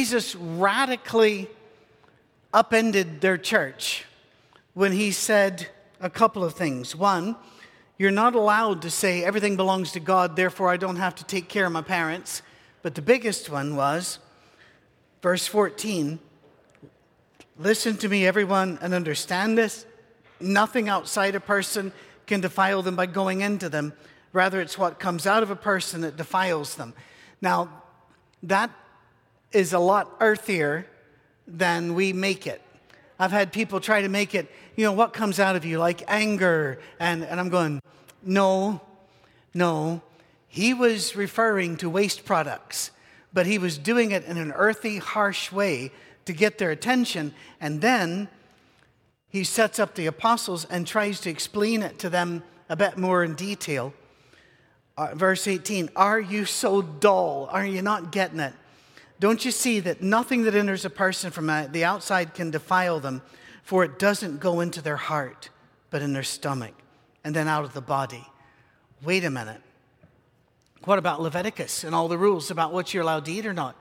Jesus radically upended their church when he said a couple of things. One, you're not allowed to say everything belongs to God, therefore I don't have to take care of my parents. But the biggest one was verse 14 Listen to me, everyone, and understand this. Nothing outside a person can defile them by going into them. Rather, it's what comes out of a person that defiles them. Now, that is a lot earthier than we make it. I've had people try to make it, you know, what comes out of you, like anger. And, and I'm going, no, no. He was referring to waste products, but he was doing it in an earthy, harsh way to get their attention. And then he sets up the apostles and tries to explain it to them a bit more in detail. Uh, verse 18 Are you so dull? Are you not getting it? Don't you see that nothing that enters a person from the outside can defile them, for it doesn't go into their heart, but in their stomach, and then out of the body? Wait a minute. What about Leviticus and all the rules about what you're allowed to eat or not?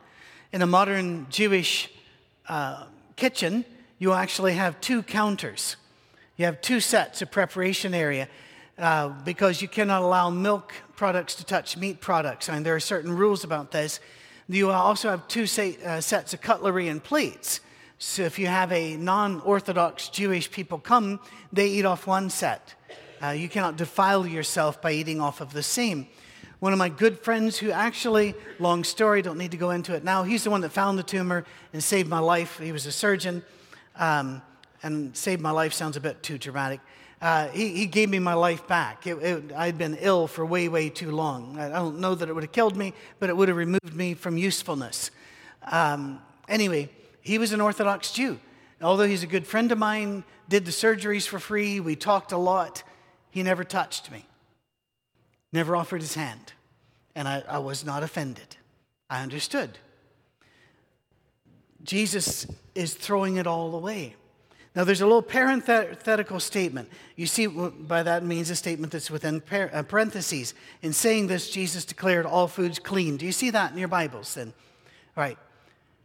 In a modern Jewish uh, kitchen, you actually have two counters. You have two sets of preparation area uh, because you cannot allow milk products to touch meat products. I mean, there are certain rules about this. You also have two uh, sets of cutlery and plates. So if you have a non Orthodox Jewish people come, they eat off one set. Uh, you cannot defile yourself by eating off of the same. One of my good friends, who actually, long story, don't need to go into it now, he's the one that found the tumor and saved my life. He was a surgeon, um, and saved my life sounds a bit too dramatic. Uh, he, he, gave me my life back. It, it, I'd been ill for way, way too long. I don't know that it would have killed me, but it would have removed me from usefulness. Um, anyway, he was an Orthodox Jew. Although he's a good friend of mine, did the surgeries for free, we talked a lot, he never touched me, never offered his hand. And I, I was not offended. I understood. Jesus is throwing it all away. Now, there's a little parenthetical statement. You see, by that means a statement that's within uh, parentheses. In saying this, Jesus declared all foods clean. Do you see that in your Bibles then? All right.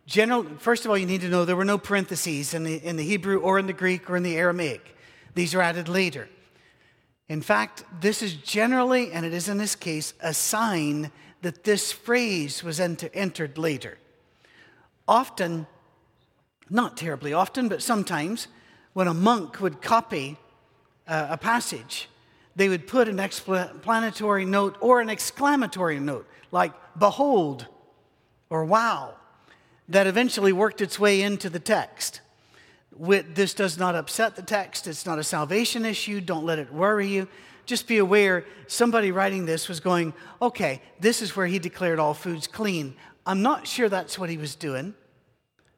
General, first of all, you need to know there were no parentheses in the, in the Hebrew or in the Greek or in the Aramaic. These are added later. In fact, this is generally, and it is in this case, a sign that this phrase was enter, entered later. Often, not terribly often, but sometimes, when a monk would copy uh, a passage, they would put an explanatory note or an exclamatory note, like behold or wow, that eventually worked its way into the text. This does not upset the text. It's not a salvation issue. Don't let it worry you. Just be aware somebody writing this was going, okay, this is where he declared all foods clean. I'm not sure that's what he was doing,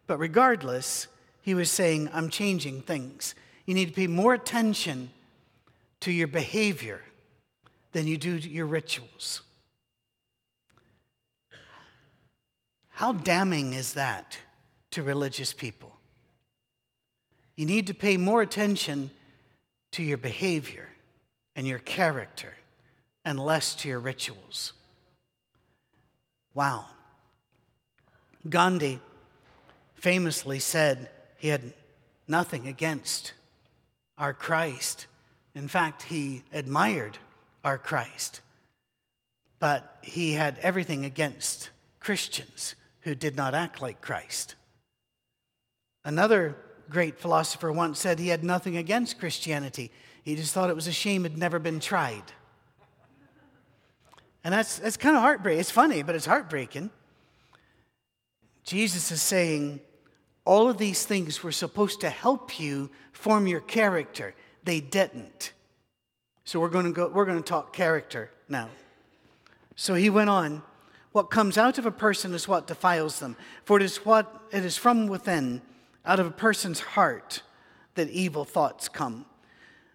but regardless, he was saying, I'm changing things. You need to pay more attention to your behavior than you do to your rituals. How damning is that to religious people? You need to pay more attention to your behavior and your character and less to your rituals. Wow. Gandhi famously said, he had nothing against our Christ. In fact, he admired our Christ. But he had everything against Christians who did not act like Christ. Another great philosopher once said he had nothing against Christianity. He just thought it was a shame it had never been tried. And that's, that's kind of heartbreaking. It's funny, but it's heartbreaking. Jesus is saying, all of these things were supposed to help you form your character. They didn't. So we're going to go we're going to talk character now. So he went on, what comes out of a person is what defiles them. For it is what it is from within, out of a person's heart, that evil thoughts come.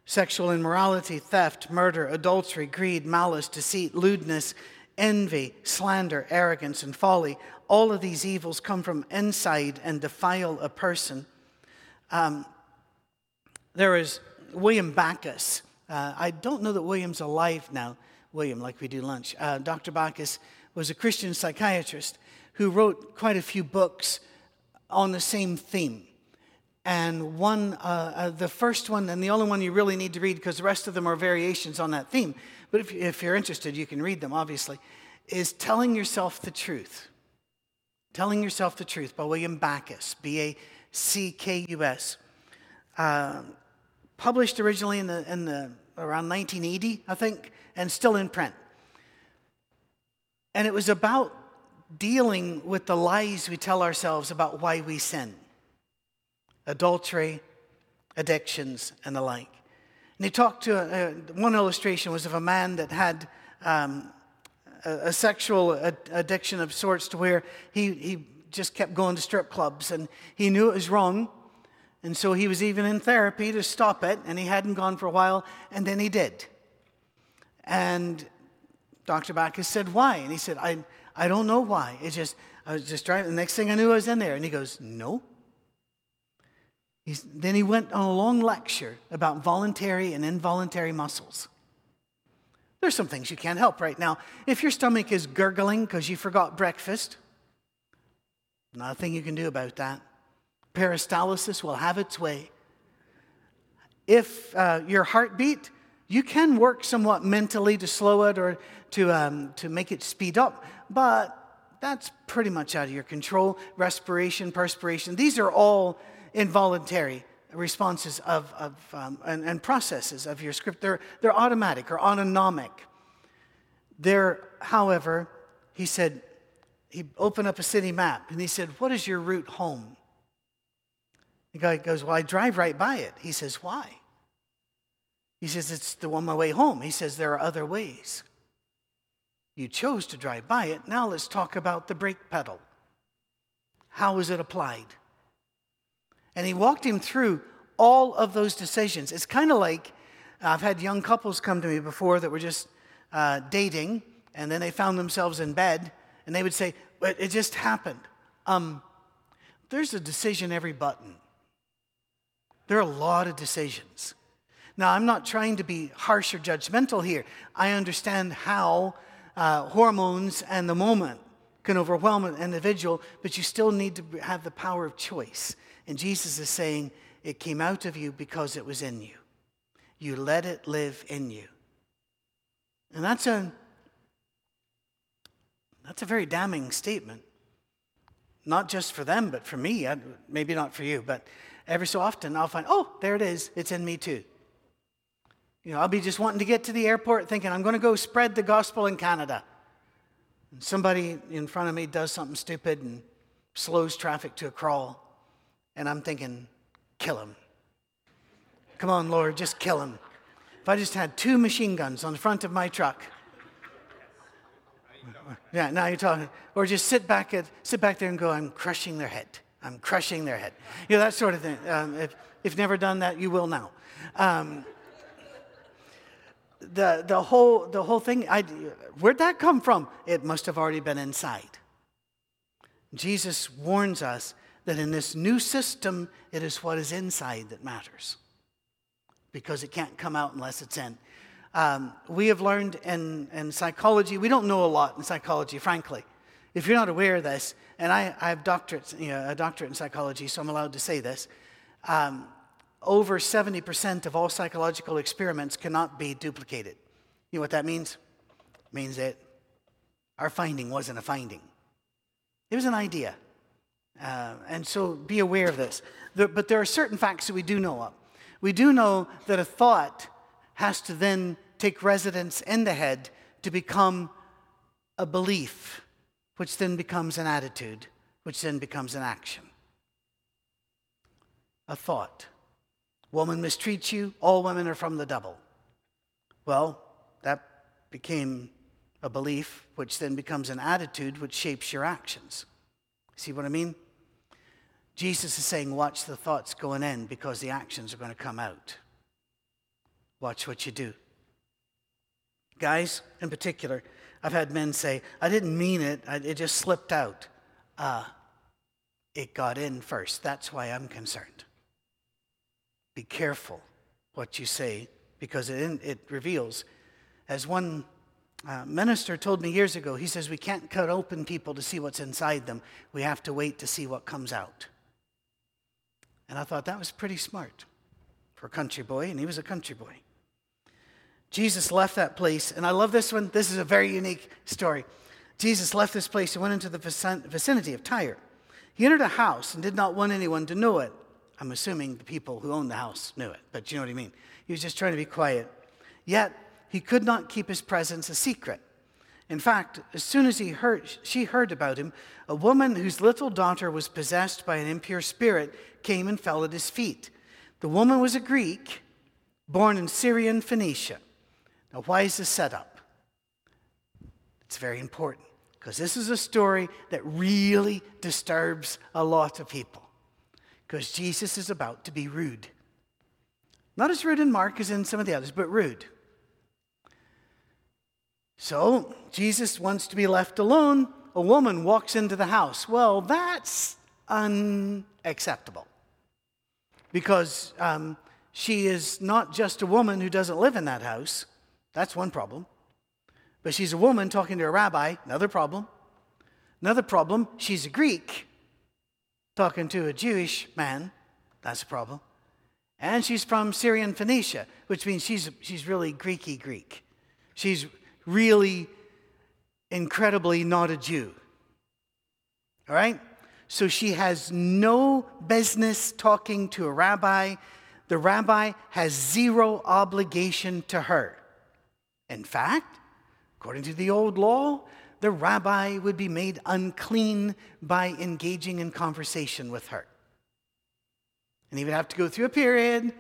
Sexual immorality, theft, murder, adultery, greed, malice, deceit, lewdness, envy, slander, arrogance, and folly all of these evils come from inside and defile a person. Um, there is William Backus. Uh, I don't know that William's alive now, William, like we do lunch. Uh, Dr. Backus was a Christian psychiatrist who wrote quite a few books on the same theme. And one, uh, uh, the first one, and the only one you really need to read because the rest of them are variations on that theme, but if, if you're interested, you can read them, obviously, is Telling Yourself the Truth. Telling Yourself the Truth by William Backus, B A C K U S. Uh, published originally in the, in the around 1980, I think, and still in print. And it was about dealing with the lies we tell ourselves about why we sin adultery, addictions, and the like. And he talked to a, one illustration was of a man that had um, a, a, sexual addiction of sorts to where he, he just kept going to strip clubs and he knew it was wrong. And so he was even in therapy to stop it, and he hadn't gone for a while, and then he did. And Dr. Backus said, Why? And he said, I, I don't know why. It just, I was just driving. The next thing I knew, I was in there. And he goes, No. He's, then he went on a long lecture about voluntary and involuntary muscles. There's some things you can't help right now. If your stomach is gurgling because you forgot breakfast, nothing you can do about that. Peristalsis will have its way. If uh, your heartbeat, you can work somewhat mentally to slow it or to, um, to make it speed up, but that's pretty much out of your control. Respiration, perspiration, these are all involuntary responses of, of um, and, and, processes of your script. They're, they're automatic or autonomic. They're, however, he said, he opened up a city map and he said, What is your route home? The guy goes, Well, I drive right by it. He says, Why? He says, It's the one my way home. He says, There are other ways. You chose to drive by it. Now let's talk about the brake pedal. How is it applied? And he walked him through all of those decisions. It's kind of like I've had young couples come to me before that were just uh, dating, and then they found themselves in bed, and they would say, But it just happened. Um, there's a decision every button. There are a lot of decisions. Now, I'm not trying to be harsh or judgmental here. I understand how uh, hormones and the moment can overwhelm an individual, but you still need to have the power of choice. And Jesus is saying, It came out of you because it was in you. You let it live in you. And that's a, that's a very damning statement. Not just for them, but for me. Maybe not for you, but every so often I'll find, oh, there it is. It's in me too. You know, I'll be just wanting to get to the airport thinking, I'm going to go spread the gospel in Canada. And somebody in front of me does something stupid and slows traffic to a crawl. And I'm thinking, kill him. Come on, Lord, just kill him. If I just had two machine guns on the front of my truck. Yeah, now you're talking. Or just sit back, at, sit back there and go, I'm crushing their head. I'm crushing their head. You know, that sort of thing. Um, if, if never done that, you will now. Um, the, the, whole, the whole thing, I, where'd that come from? It must have already been inside. Jesus warns us that in this new system, it is what is inside that matters because it can't come out unless it's in. Um, we have learned in, in psychology, we don't know a lot in psychology, frankly. If you're not aware of this, and I, I have doctorate, you know, a doctorate in psychology, so I'm allowed to say this. Um, over 70% of all psychological experiments cannot be duplicated. You know what that means? It means that our finding wasn't a finding, it was an idea. Uh, and so be aware of this. The, but there are certain facts that we do know of. We do know that a thought has to then take residence in the head to become a belief, which then becomes an attitude, which then becomes an action. A thought. Woman mistreats you, all women are from the devil. Well, that became a belief, which then becomes an attitude, which shapes your actions. See what I mean? Jesus is saying, watch the thoughts going in because the actions are going to come out. Watch what you do. Guys, in particular, I've had men say, I didn't mean it, it just slipped out. Uh, it got in first. That's why I'm concerned. Be careful what you say because it, it reveals. As one uh, minister told me years ago, he says, We can't cut open people to see what's inside them. We have to wait to see what comes out. And I thought that was pretty smart for a country boy, and he was a country boy. Jesus left that place, and I love this one. This is a very unique story. Jesus left this place and went into the vicinity of Tyre. He entered a house and did not want anyone to know it. I'm assuming the people who owned the house knew it, but you know what I mean. He was just trying to be quiet. Yet, he could not keep his presence a secret. In fact, as soon as he heard, she heard about him, a woman whose little daughter was possessed by an impure spirit came and fell at his feet. The woman was a Greek, born in Syrian Phoenicia. Now, why is this set up? It's very important because this is a story that really disturbs a lot of people because Jesus is about to be rude. Not as rude in Mark as in some of the others, but rude. So, Jesus wants to be left alone. A woman walks into the house. Well, that's unacceptable because um, she is not just a woman who doesn't live in that house. That's one problem. But she's a woman talking to a rabbi. Another problem. Another problem, she's a Greek talking to a Jewish man. That's a problem. And she's from Syrian Phoenicia, which means she's, she's really Greeky Greek. She's really incredibly not a Jew. All right? So she has no business talking to a rabbi. The rabbi has zero obligation to her. In fact, according to the old law, the rabbi would be made unclean by engaging in conversation with her. And he would have to go through a period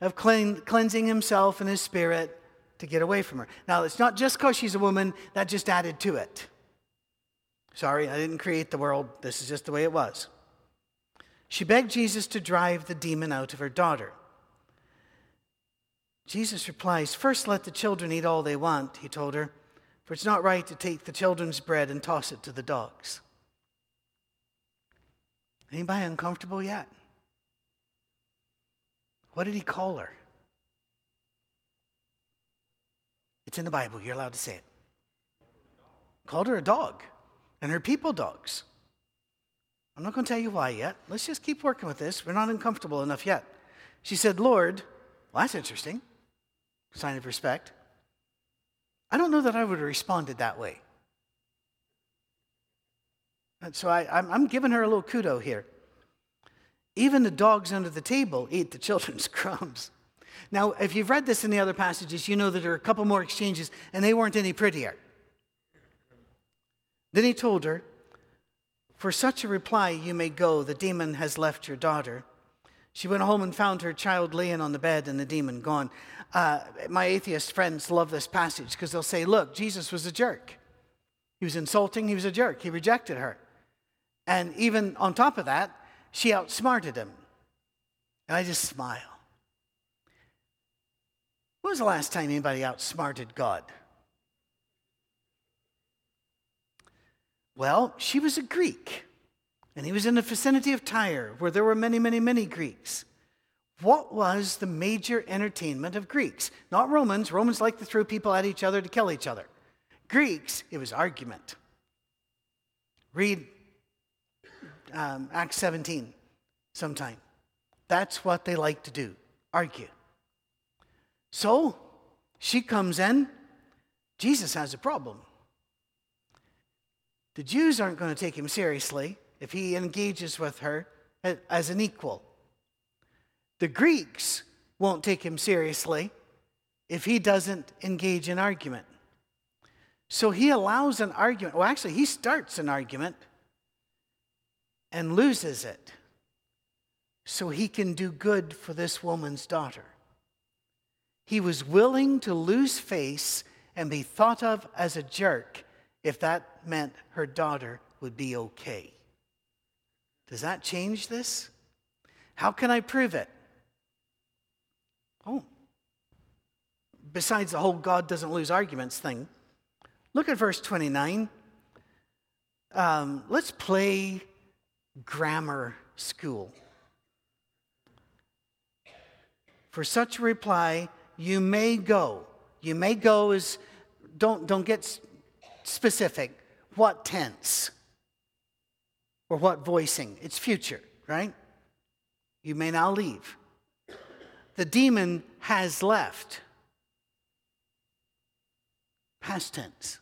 of cleansing himself and his spirit to get away from her. Now, it's not just because she's a woman, that just added to it. Sorry, I didn't create the world. This is just the way it was. She begged Jesus to drive the demon out of her daughter. Jesus replies, First, let the children eat all they want, he told her, for it's not right to take the children's bread and toss it to the dogs. Anybody uncomfortable yet? What did he call her? It's in the Bible. You're allowed to say it. Called her a dog and her people dogs. I'm not going to tell you why yet. Let's just keep working with this. We're not uncomfortable enough yet. She said, Lord, well, that's interesting. Sign of respect. I don't know that I would have responded that way. And so I, am giving her a little kudo here. Even the dogs under the table eat the children's crumbs. Now, if you've read this in the other passages, you know that there are a couple more exchanges, and they weren't any prettier. Then he told her, For such a reply you may go, the demon has left your daughter. She went home and found her child laying on the bed and the demon gone. Uh, my atheist friends love this passage because they'll say, Look, Jesus was a jerk. He was insulting, he was a jerk, he rejected her. And even on top of that, she outsmarted him. And I just smile. When was the last time anybody outsmarted God? Well, she was a Greek, and he was in the vicinity of Tyre, where there were many, many, many Greeks. What was the major entertainment of Greeks? Not Romans. Romans like to throw people at each other to kill each other. Greeks, it was argument. Read um, Acts 17 sometime. That's what they like to do argue. So she comes in. Jesus has a problem. The Jews aren't going to take him seriously if he engages with her as an equal. The Greeks won't take him seriously if he doesn't engage in argument. So he allows an argument. Well, actually, he starts an argument and loses it so he can do good for this woman's daughter. He was willing to lose face and be thought of as a jerk if that meant her daughter would be okay. Does that change this? How can I prove it? Oh, besides the whole God doesn't lose arguments thing, look at verse 29. Um, let's play grammar school. For such a reply, you may go. You may go is, don't, don't get specific. What tense? Or what voicing? It's future, right? You may now leave. The demon has left. Past tense.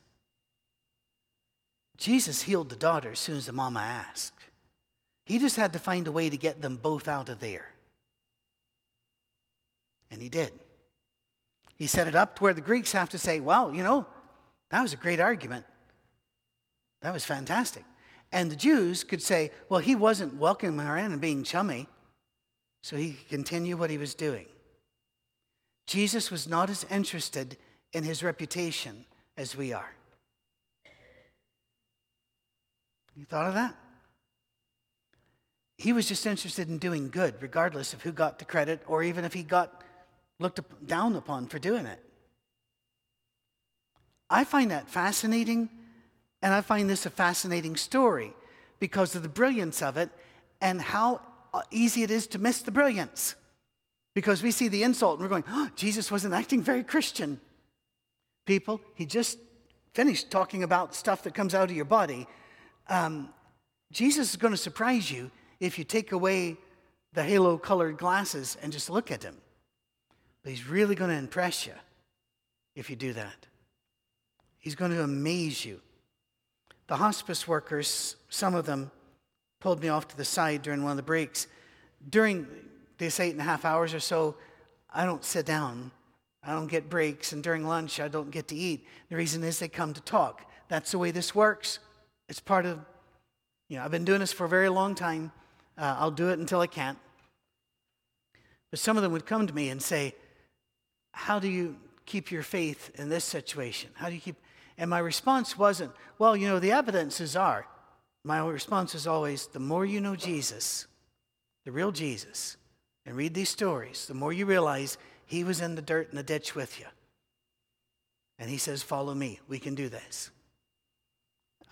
Jesus healed the daughter as soon as the mama asked. He just had to find a way to get them both out of there. And he did. He set it up to where the Greeks have to say, well, you know, that was a great argument. That was fantastic. And the Jews could say, well, he wasn't welcoming her in and being chummy, so he could continue what he was doing. Jesus was not as interested in his reputation as we are. You thought of that? He was just interested in doing good, regardless of who got the credit or even if he got looked down upon for doing it. I find that fascinating, and I find this a fascinating story because of the brilliance of it and how easy it is to miss the brilliance. Because we see the insult and we're going, oh, Jesus wasn't acting very Christian. People, he just finished talking about stuff that comes out of your body um, Jesus is going to surprise you if you take away the halo colored glasses and just look at him. But he's really going to impress you if you do that. He's going to amaze you. The hospice workers, some of them, pulled me off to the side during one of the breaks. During this eight and a half hours or so, I don't sit down. I don't get breaks. And during lunch, I don't get to eat. The reason is they come to talk. That's the way this works. It's part of, you know, I've been doing this for a very long time. Uh, I'll do it until I can't. But some of them would come to me and say, How do you keep your faith in this situation? How do you keep. And my response wasn't, Well, you know, the evidences are. My response is always, The more you know Jesus, the real Jesus, and read these stories, the more you realize he was in the dirt in the ditch with you. And he says, Follow me. We can do this.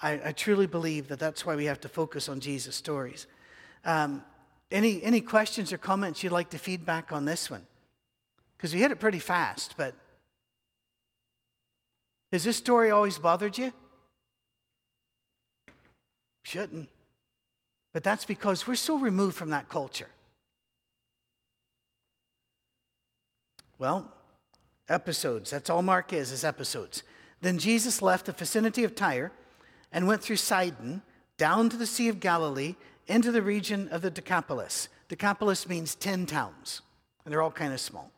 I, I, truly believe that that's why we have to focus on Jesus' stories. Um, any, any questions or comments you'd like to feedback on this one? Because we hit it pretty fast, but has this story always bothered you? Shouldn't. But that's because we're so removed from that culture. Well, episodes. That's all Mark is, is episodes. Then Jesus left the vicinity of Tyre and went through Sidon, down to the Sea of Galilee, into the region of the Decapolis. Decapolis means 10 towns, and they're all kind of small.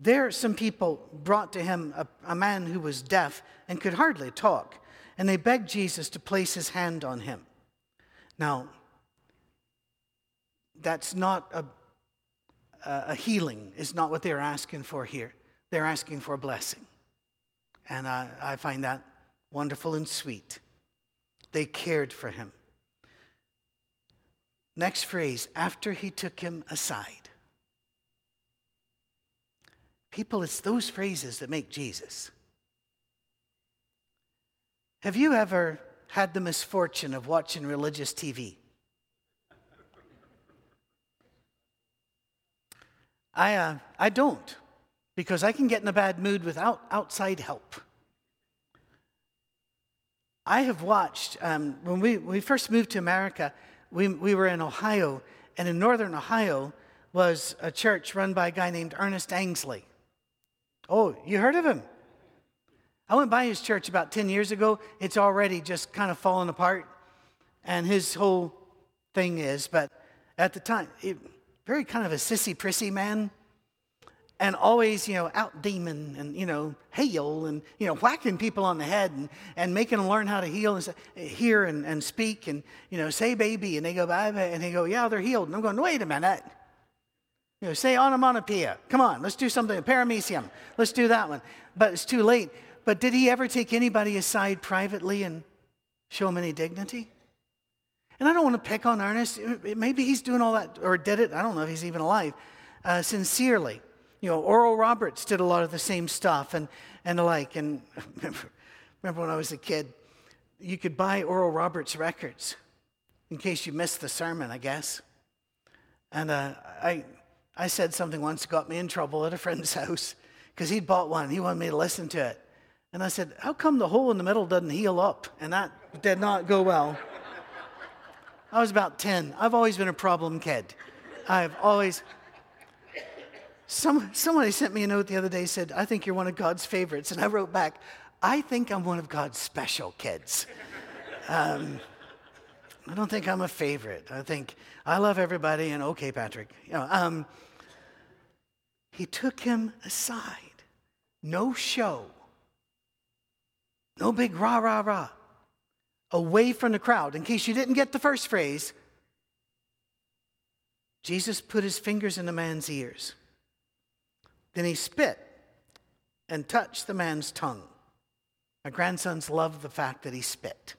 There, some people brought to him a, a man who was deaf and could hardly talk, and they begged Jesus to place his hand on him. Now, that's not a, a healing, is not what they're asking for here. They're asking for a blessing. And I, I find that wonderful and sweet. They cared for him. Next phrase, after he took him aside. People, it's those phrases that make Jesus. Have you ever had the misfortune of watching religious TV? I, uh, I don't, because I can get in a bad mood without outside help. I have watched, um, when we, when we first moved to America, we, we were in Ohio, and in northern Ohio was a church run by a guy named Ernest Angley. Oh, you heard of him? I went by his church about 10 years ago. It's already just kind of fallen apart. And his whole thing is, but at the time, it, very kind of a sissy prissy man and always, you know, out demon and, you know, hail and, you know, whacking people on the head and, and making them learn how to heal and hear and, and speak and, you know, say baby. And they go, bye, bye. And they go, yeah, they're healed. And I'm going, wait a minute. You know, say onomatopoeia. Come on, let's do something. Paramecium. Let's do that one. But it's too late. But did he ever take anybody aside privately and show him any dignity? And I don't want to pick on Ernest. Maybe he's doing all that or did it. I don't know if he's even alive. Uh, sincerely. You know, Oral Roberts did a lot of the same stuff and, and the like. And remember, when I was a kid, you could buy Oral Roberts records in case you missed the sermon, I guess. And uh, I, I said something once that got me in trouble at a friend's house because he'd bought one. He wanted me to listen to it. And I said, How come the hole in the middle doesn't heal up? And that did not go well. I was about 10. I've always been a problem kid. I've always. Some, somebody sent me a note the other day said, I think you're one of God's favorites. And I wrote back, I think I'm one of God's special kids. Um, I don't think I'm a favorite. I think I love everybody and okay, Patrick. You know, um, he took him aside. No show. No big rah, rah, rah. Away from the crowd. In case you didn't get the first phrase, Jesus put his fingers in the man's ears. Then he spit and touched the man's tongue. My grandsons love the fact that he spit.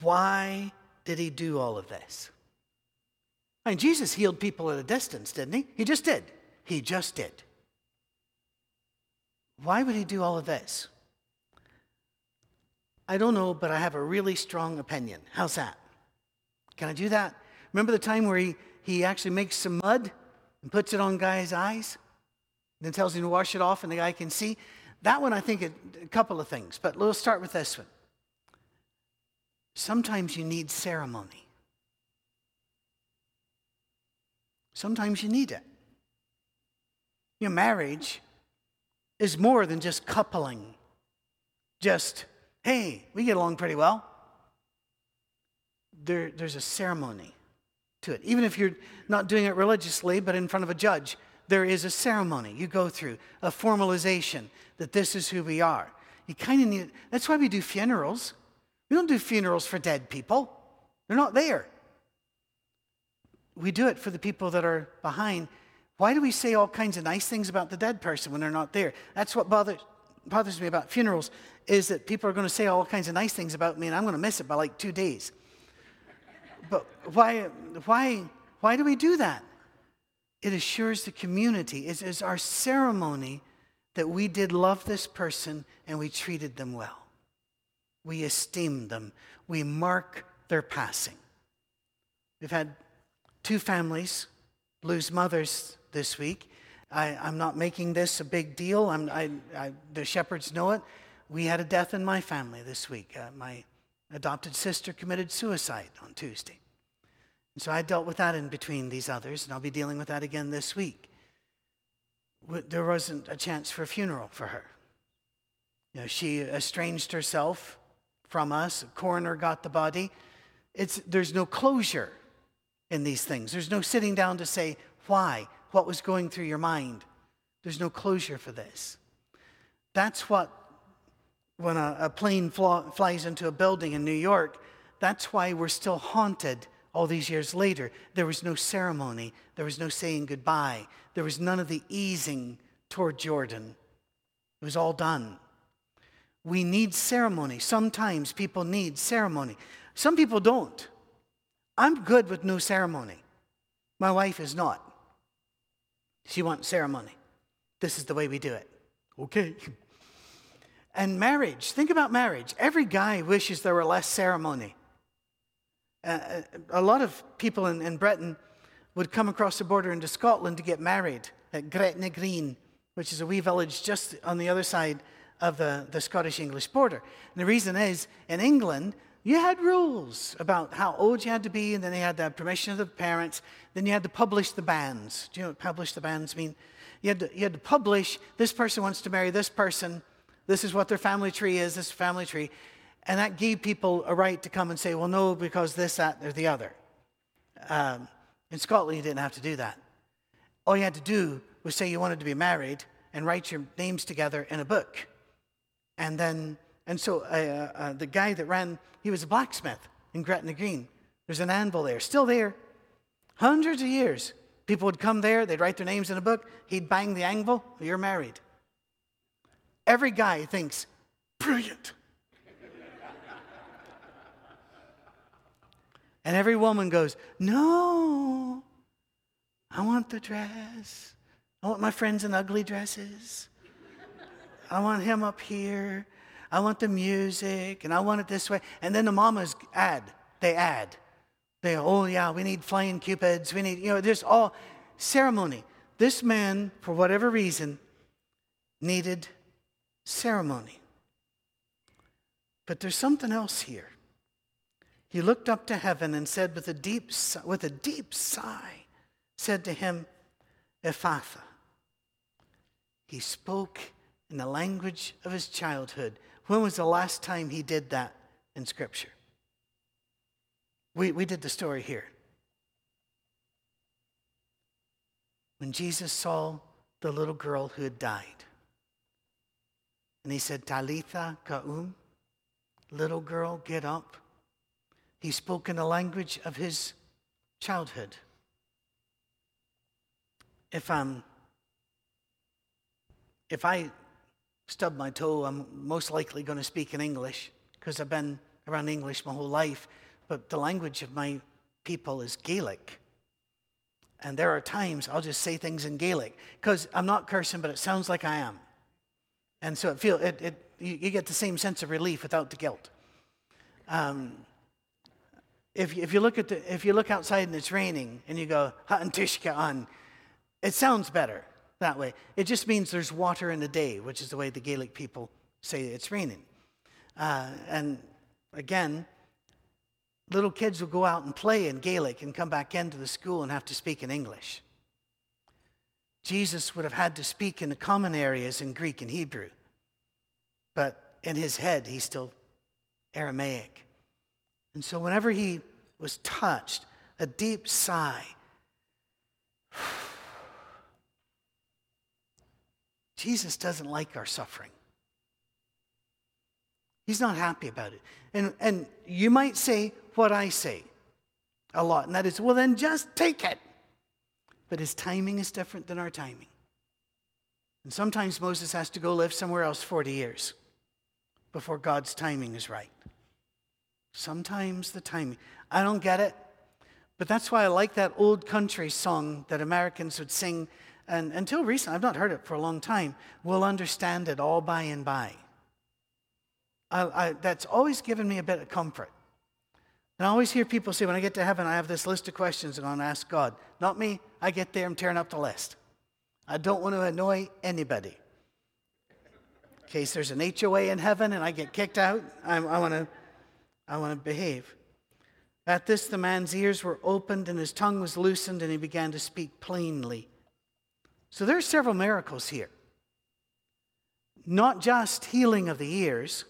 Why did he do all of this? I mean, Jesus healed people at a distance, didn't he? He just did. He just did. Why would he do all of this? I don't know, but I have a really strong opinion. How's that? Can I do that? Remember the time where he, he actually makes some mud and puts it on guy's eyes? Then tells him to wash it off and the guy can see? That one, I think, a, a couple of things, but let's start with this one. Sometimes you need ceremony. Sometimes you need it. Your marriage is more than just coupling. Just, hey, we get along pretty well. There, there's a ceremony to it. Even if you're not doing it religiously, but in front of a judge, there is a ceremony you go through, a formalization that this is who we are. You kind of need, that's why we do funerals. We don't do funerals for dead people, they're not there. We do it for the people that are behind. Why do we say all kinds of nice things about the dead person when they're not there? That's what bothers, bothers me about funerals is that people are going to say all kinds of nice things about me and I'm going to miss it by like two days. But why, why, why do we do that? It assures the community, it is our ceremony that we did love this person and we treated them well. We esteem them. We mark their passing. We've had two families lose mothers this week. I, am not making this a big deal. I, I, the shepherds know it. We had a death in my family this week. Uh, my adopted sister committed suicide on Tuesday. And so I dealt with that in between these others, and I'll be dealing with that again this week. There wasn't a chance for a funeral for her. You know, she estranged herself from us. A coroner got the body. It's, there's no closure in these things. There's no sitting down to say, why? What was going through your mind? There's no closure for this. That's what, when a, a plane fl- flies into a building in New York, that's why we're still haunted all these years later. There was no ceremony, there was no saying goodbye, there was none of the easing toward Jordan. It was all done. We need ceremony. Sometimes people need ceremony. Some people don't. I'm good with no ceremony. My wife is not. She wants ceremony. This is the way we do it. Okay. And marriage, think about marriage. Every guy wishes there were less ceremony. Uh, a lot of people in, in Britain would come across the border into Scotland to get married at Gretna Green, which is a wee village just on the other side of the, the Scottish English border. And the reason is, in England, you had rules about how old you had to be, and then they had the permission of the parents. Then you had to publish the banns. Do you know what publish the banns mean? You had, to, you had to publish this person wants to marry this person. This is what their family tree is, this family tree. And that gave people a right to come and say, well, no, because this, that, or the other. Um, in Scotland, you didn't have to do that. All you had to do was say you wanted to be married and write your names together in a book. And then, and so uh, uh, the guy that ran, he was a blacksmith in Gretna Green. There's an anvil there, still there. Hundreds of years. People would come there, they'd write their names in a book, he'd bang the anvil, you're married. Every guy thinks, brilliant. and every woman goes, no, I want the dress. I want my friends in ugly dresses. I want him up here. I want the music, and I want it this way. And then the mamas add, they add. They, oh yeah, we need flying cupids. We need, you know, there's all ceremony. This man, for whatever reason, needed ceremony. But there's something else here. he looked up to heaven and said with a deep, with a deep sigh, said to him, Ephphatha. He spoke in the language of his childhood. When was the last time he did that in Scripture? We, we did the story here. When Jesus saw the little girl who had died, and he said, Talitha Koum, little girl, get up. He spoke in the language of his childhood. If I'm if I stub my toe, I'm most likely going to speak in English because I've been around English my whole life. But the language of my people is Gaelic. And there are times I'll just say things in Gaelic because I'm not cursing, but it sounds like I am. And so it feel it, it you, get the same sense of relief without the guilt. Um, if, if you look at the, if you look outside and it's raining and you go on, it sounds better that way. It just means there's water in the day, which is the way the Gaelic people say it's raining. Uh, and again, little kids will go out and play in Gaelic and come back into the school and have to speak in English. Jesus would have had to speak in the common areas in Greek and Hebrew, but in his head, he's still Aramaic. And so, whenever he was touched, a deep sigh, Jesus doesn't like our suffering. He's not happy about it. And, and you might say what I say a lot, and that is, well, then just take it. But his timing is different than our timing. And sometimes Moses has to go live somewhere else 40 years before God's timing is right. Sometimes the timing. I don't get it, but that's why I like that old country song that Americans would sing. And until recently, I've not heard it for a long time. We'll understand it all by and by. I, I, that's always given me a bit of comfort. And I always hear people say, when I get to heaven, I have this list of questions I'm going to ask God. Not me. I get there, I'm tearing up the list. I don't want to annoy anybody. In case there's an HOA in heaven and I get kicked out, I, I want to I want to behave. At this, the man's ears were opened and his tongue was loosened, and he began to speak plainly. So there are several miracles here. Not just healing of the ears,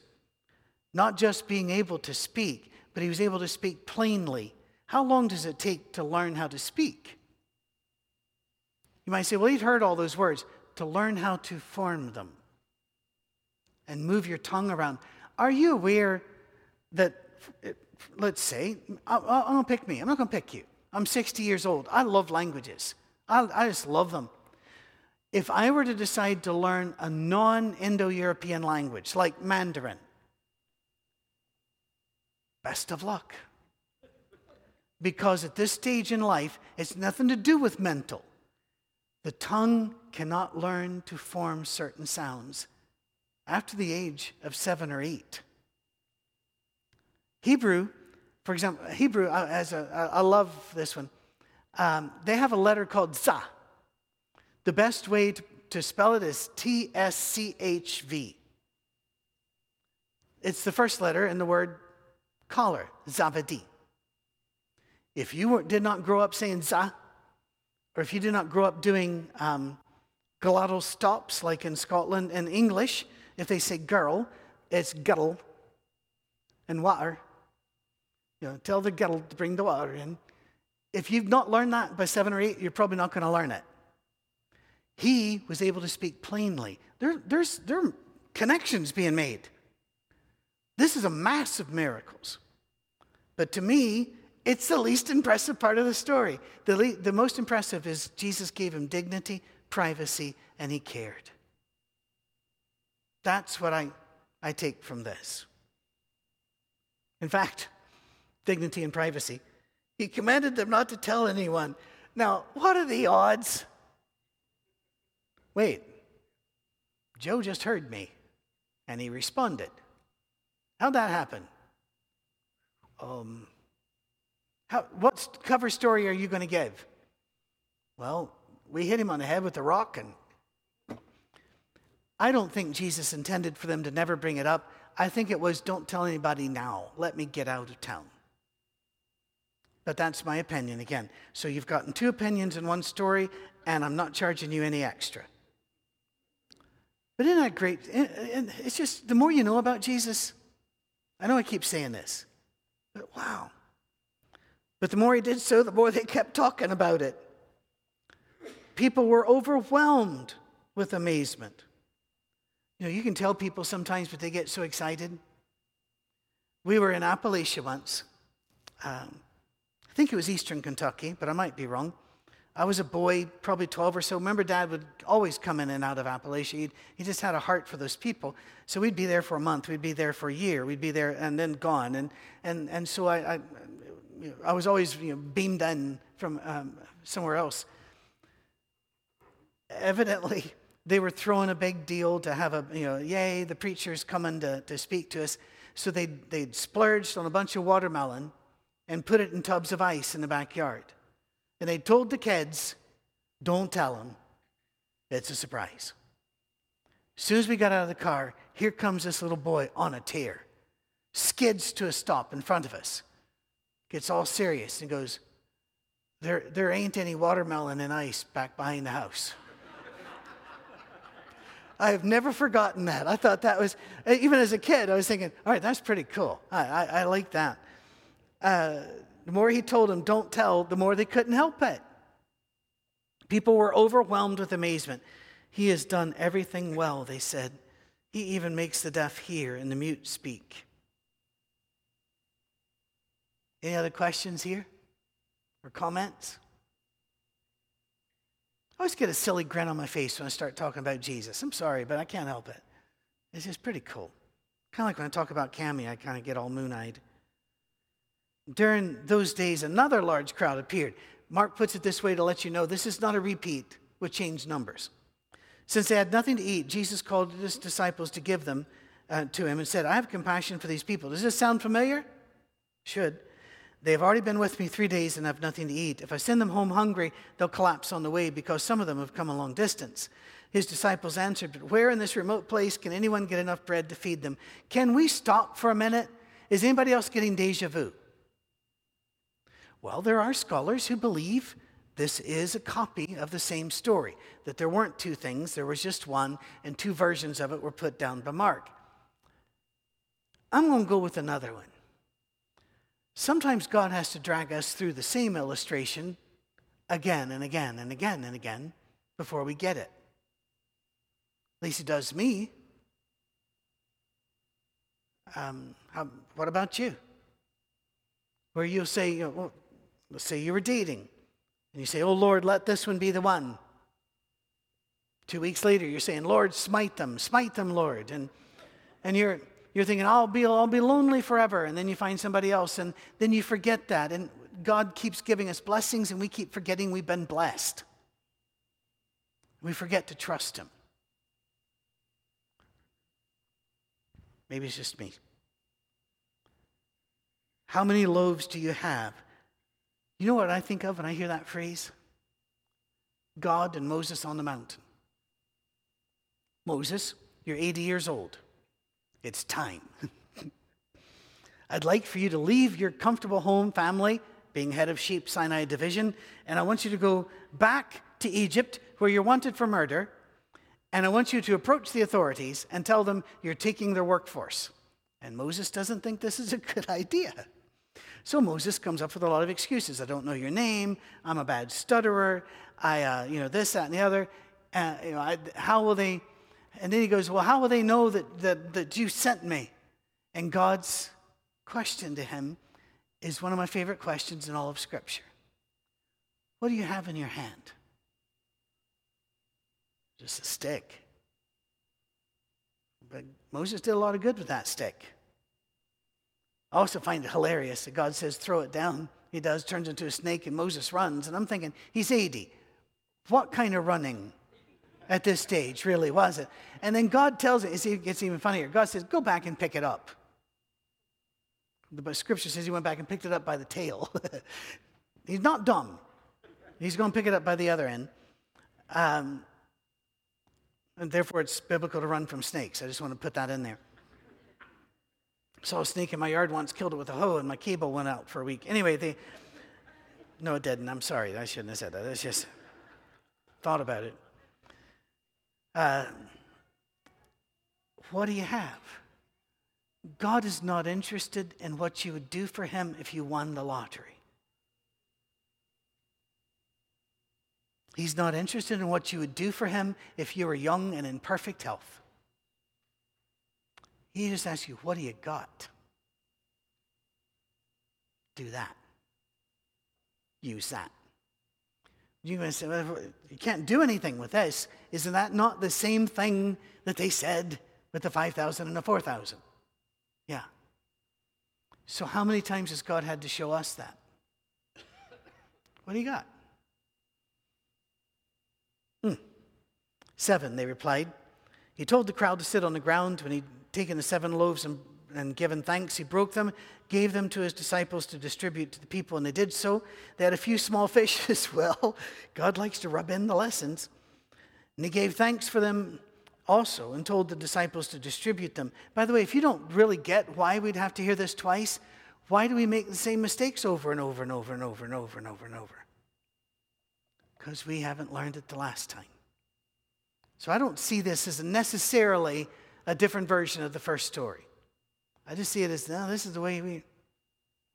not just being able to speak, but he was able to speak plainly. How long does it take to learn how to speak? You might say, well, he'd heard all those words. To learn how to form them and move your tongue around. Are you aware that, let's say, I'm going to pick me. I'm not going to pick you. I'm 60 years old. I love languages, I, I just love them. If I were to decide to learn a non Indo European language like Mandarin, best of luck. Because at this stage in life, it's nothing to do with mental. The tongue cannot learn to form certain sounds after the age of seven or eight. Hebrew, for example, Hebrew, uh, as a, I love this one. Um, they have a letter called za. The best way to, to spell it is T S C H V. It's the first letter in the word collar, zavadi. If you were, did not grow up saying za, or if you did not grow up doing um, glottal stops like in Scotland and English, if they say girl, it's guttle and water. You know, tell the girl to bring the water in. If you've not learned that by seven or eight, you're probably not going to learn it. He was able to speak plainly. There, there's, there are connections being made. This is a mass of miracles. But to me, it's the least impressive part of the story. The, le- the most impressive is Jesus gave him dignity, privacy, and he cared. That's what I, I take from this. In fact, dignity and privacy. He commanded them not to tell anyone. Now, what are the odds? Wait, Joe just heard me and he responded. How'd that happen? Um, how, what cover story are you going to give? Well, we hit him on the head with a rock, and I don't think Jesus intended for them to never bring it up. I think it was, don't tell anybody now. Let me get out of town. But that's my opinion again. So you've gotten two opinions in one story, and I'm not charging you any extra. But isn't that great? And It's just the more you know about Jesus, I know I keep saying this, but wow. But the more he did so, the more they kept talking about it. People were overwhelmed with amazement. You know, you can tell people sometimes, but they get so excited. We were in Appalachia once. Um, I think it was Eastern Kentucky, but I might be wrong. I was a boy, probably 12 or so. Remember, Dad would always come in and out of Appalachia. He'd, he just had a heart for those people. So we'd be there for a month, we'd be there for a year, we'd be there and then gone. And, and, and so I, I, I was always you know, beamed in from um, somewhere else. Evidently, they were throwing a big deal to have a, you know, yay, the preacher's coming to, to speak to us. So they'd, they'd splurged on a bunch of watermelon and put it in tubs of ice in the backyard. And they told the kids, don't tell them. It's a surprise. As soon as we got out of the car, here comes this little boy on a tear, skids to a stop in front of us, gets all serious and goes, There, there ain't any watermelon and ice back behind the house. I have never forgotten that. I thought that was, even as a kid, I was thinking, all right, that's pretty cool. I, I, I like that. Uh, the more he told them, don't tell, the more they couldn't help it. People were overwhelmed with amazement. He has done everything well, they said. He even makes the deaf hear and the mute speak. Any other questions here or comments? I always get a silly grin on my face when I start talking about Jesus. I'm sorry, but I can't help it. It's just pretty cool. Kind of like when I talk about Cami, I kind of get all moon eyed. During those days, another large crowd appeared. Mark puts it this way to let you know this is not a repeat with changed numbers. Since they had nothing to eat, Jesus called his disciples to give them uh, to him and said, I have compassion for these people. Does this sound familiar? Should. They have already been with me three days and have nothing to eat. If I send them home hungry, they'll collapse on the way because some of them have come a long distance. His disciples answered, But where in this remote place can anyone get enough bread to feed them? Can we stop for a minute? Is anybody else getting deja vu? Well, there are scholars who believe this is a copy of the same story, that there weren't two things, there was just one, and two versions of it were put down by Mark. I'm going to go with another one. Sometimes God has to drag us through the same illustration again and again and again and again before we get it. At least He does me. Um, how, what about you? Where you'll say, you know, well, Let's say you were dating, and you say, Oh Lord, let this one be the one. Two weeks later, you're saying, Lord, smite them, smite them, Lord. And, and you're, you're thinking, I'll be, I'll be lonely forever. And then you find somebody else, and then you forget that. And God keeps giving us blessings, and we keep forgetting we've been blessed. We forget to trust Him. Maybe it's just me. How many loaves do you have? You know what I think of when I hear that phrase? God and Moses on the mountain. Moses, you're 80 years old. It's time. I'd like for you to leave your comfortable home family, being head of Sheep Sinai Division, and I want you to go back to Egypt where you're wanted for murder, and I want you to approach the authorities and tell them you're taking their workforce. And Moses doesn't think this is a good idea. So Moses comes up with a lot of excuses. I don't know your name. I'm a bad stutterer. I, uh, you know, this, that, and the other. Uh, you know, I, how will they? And then he goes, Well, how will they know that, that, that you sent me? And God's question to him is one of my favorite questions in all of Scripture. What do you have in your hand? Just a stick. But Moses did a lot of good with that stick. I also find it hilarious that God says, throw it down. He does, turns into a snake, and Moses runs. And I'm thinking, he's 80. What kind of running at this stage really was it? And then God tells it, it gets even funnier. God says, go back and pick it up. The scripture says he went back and picked it up by the tail. he's not dumb. He's going to pick it up by the other end. Um, and therefore, it's biblical to run from snakes. I just want to put that in there. Saw a snake in my yard once, killed it with a hoe, and my cable went out for a week. Anyway, they. No, it didn't. I'm sorry. I shouldn't have said that. It's just thought about it. Uh, what do you have? God is not interested in what you would do for him if you won the lottery. He's not interested in what you would do for him if you were young and in perfect health. He just asks you, What do you got? Do that. Use that. You're going to say, well, You can't do anything with this. Isn't that not the same thing that they said with the 5,000 and the 4,000? Yeah. So, how many times has God had to show us that? What do you got? Hmm. Seven, they replied. He told the crowd to sit on the ground. When he'd taken the seven loaves and, and given thanks, he broke them, gave them to his disciples to distribute to the people, and they did so. They had a few small fish as well. God likes to rub in the lessons. And he gave thanks for them also and told the disciples to distribute them. By the way, if you don't really get why we'd have to hear this twice, why do we make the same mistakes over and over and over and over and over and over and over? Because we haven't learned it the last time. So I don't see this as necessarily a different version of the first story. I just see it as, no, this is the way we,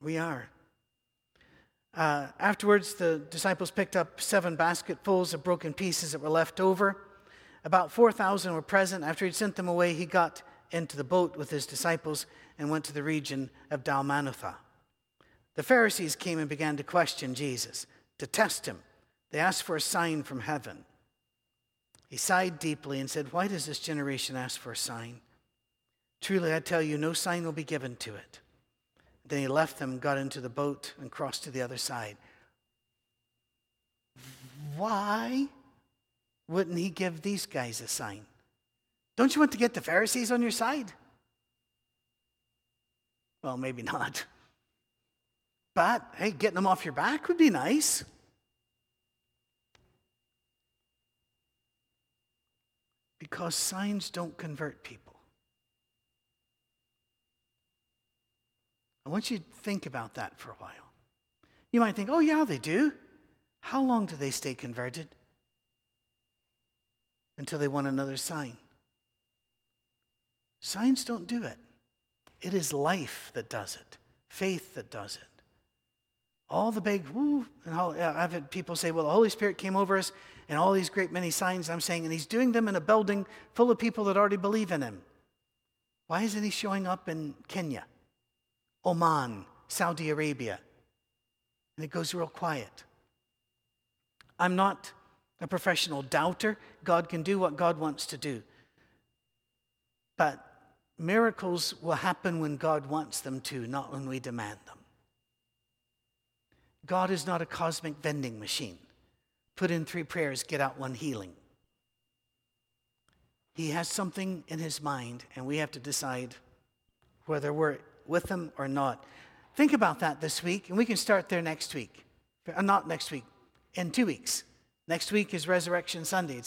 we are. Uh, afterwards, the disciples picked up seven basketfuls of broken pieces that were left over. About 4,000 were present. After he'd sent them away, he got into the boat with his disciples and went to the region of Dalmanutha. The Pharisees came and began to question Jesus, to test him. They asked for a sign from heaven. He sighed deeply and said, Why does this generation ask for a sign? Truly, I tell you, no sign will be given to it. Then he left them, got into the boat, and crossed to the other side. Why wouldn't he give these guys a sign? Don't you want to get the Pharisees on your side? Well, maybe not. But hey, getting them off your back would be nice. Because signs don't convert people. I want you to think about that for a while. You might think, oh, yeah, they do. How long do they stay converted? until they want another sign. Signs don't do it. It is life that does it, faith that does it. All the big woo, and I've had people say, well, the Holy Spirit came over us and all these great many signs. I'm saying, and He's doing them in a building full of people that already believe in Him. Why isn't He showing up in Kenya, Oman, Saudi Arabia? And it goes real quiet. I'm not a professional doubter. God can do what God wants to do. But miracles will happen when God wants them to, not when we demand them. God is not a cosmic vending machine. Put in three prayers, get out one healing. He has something in his mind, and we have to decide whether we're with him or not. Think about that this week, and we can start there next week. Uh, not next week, in two weeks. Next week is Resurrection Sunday. It's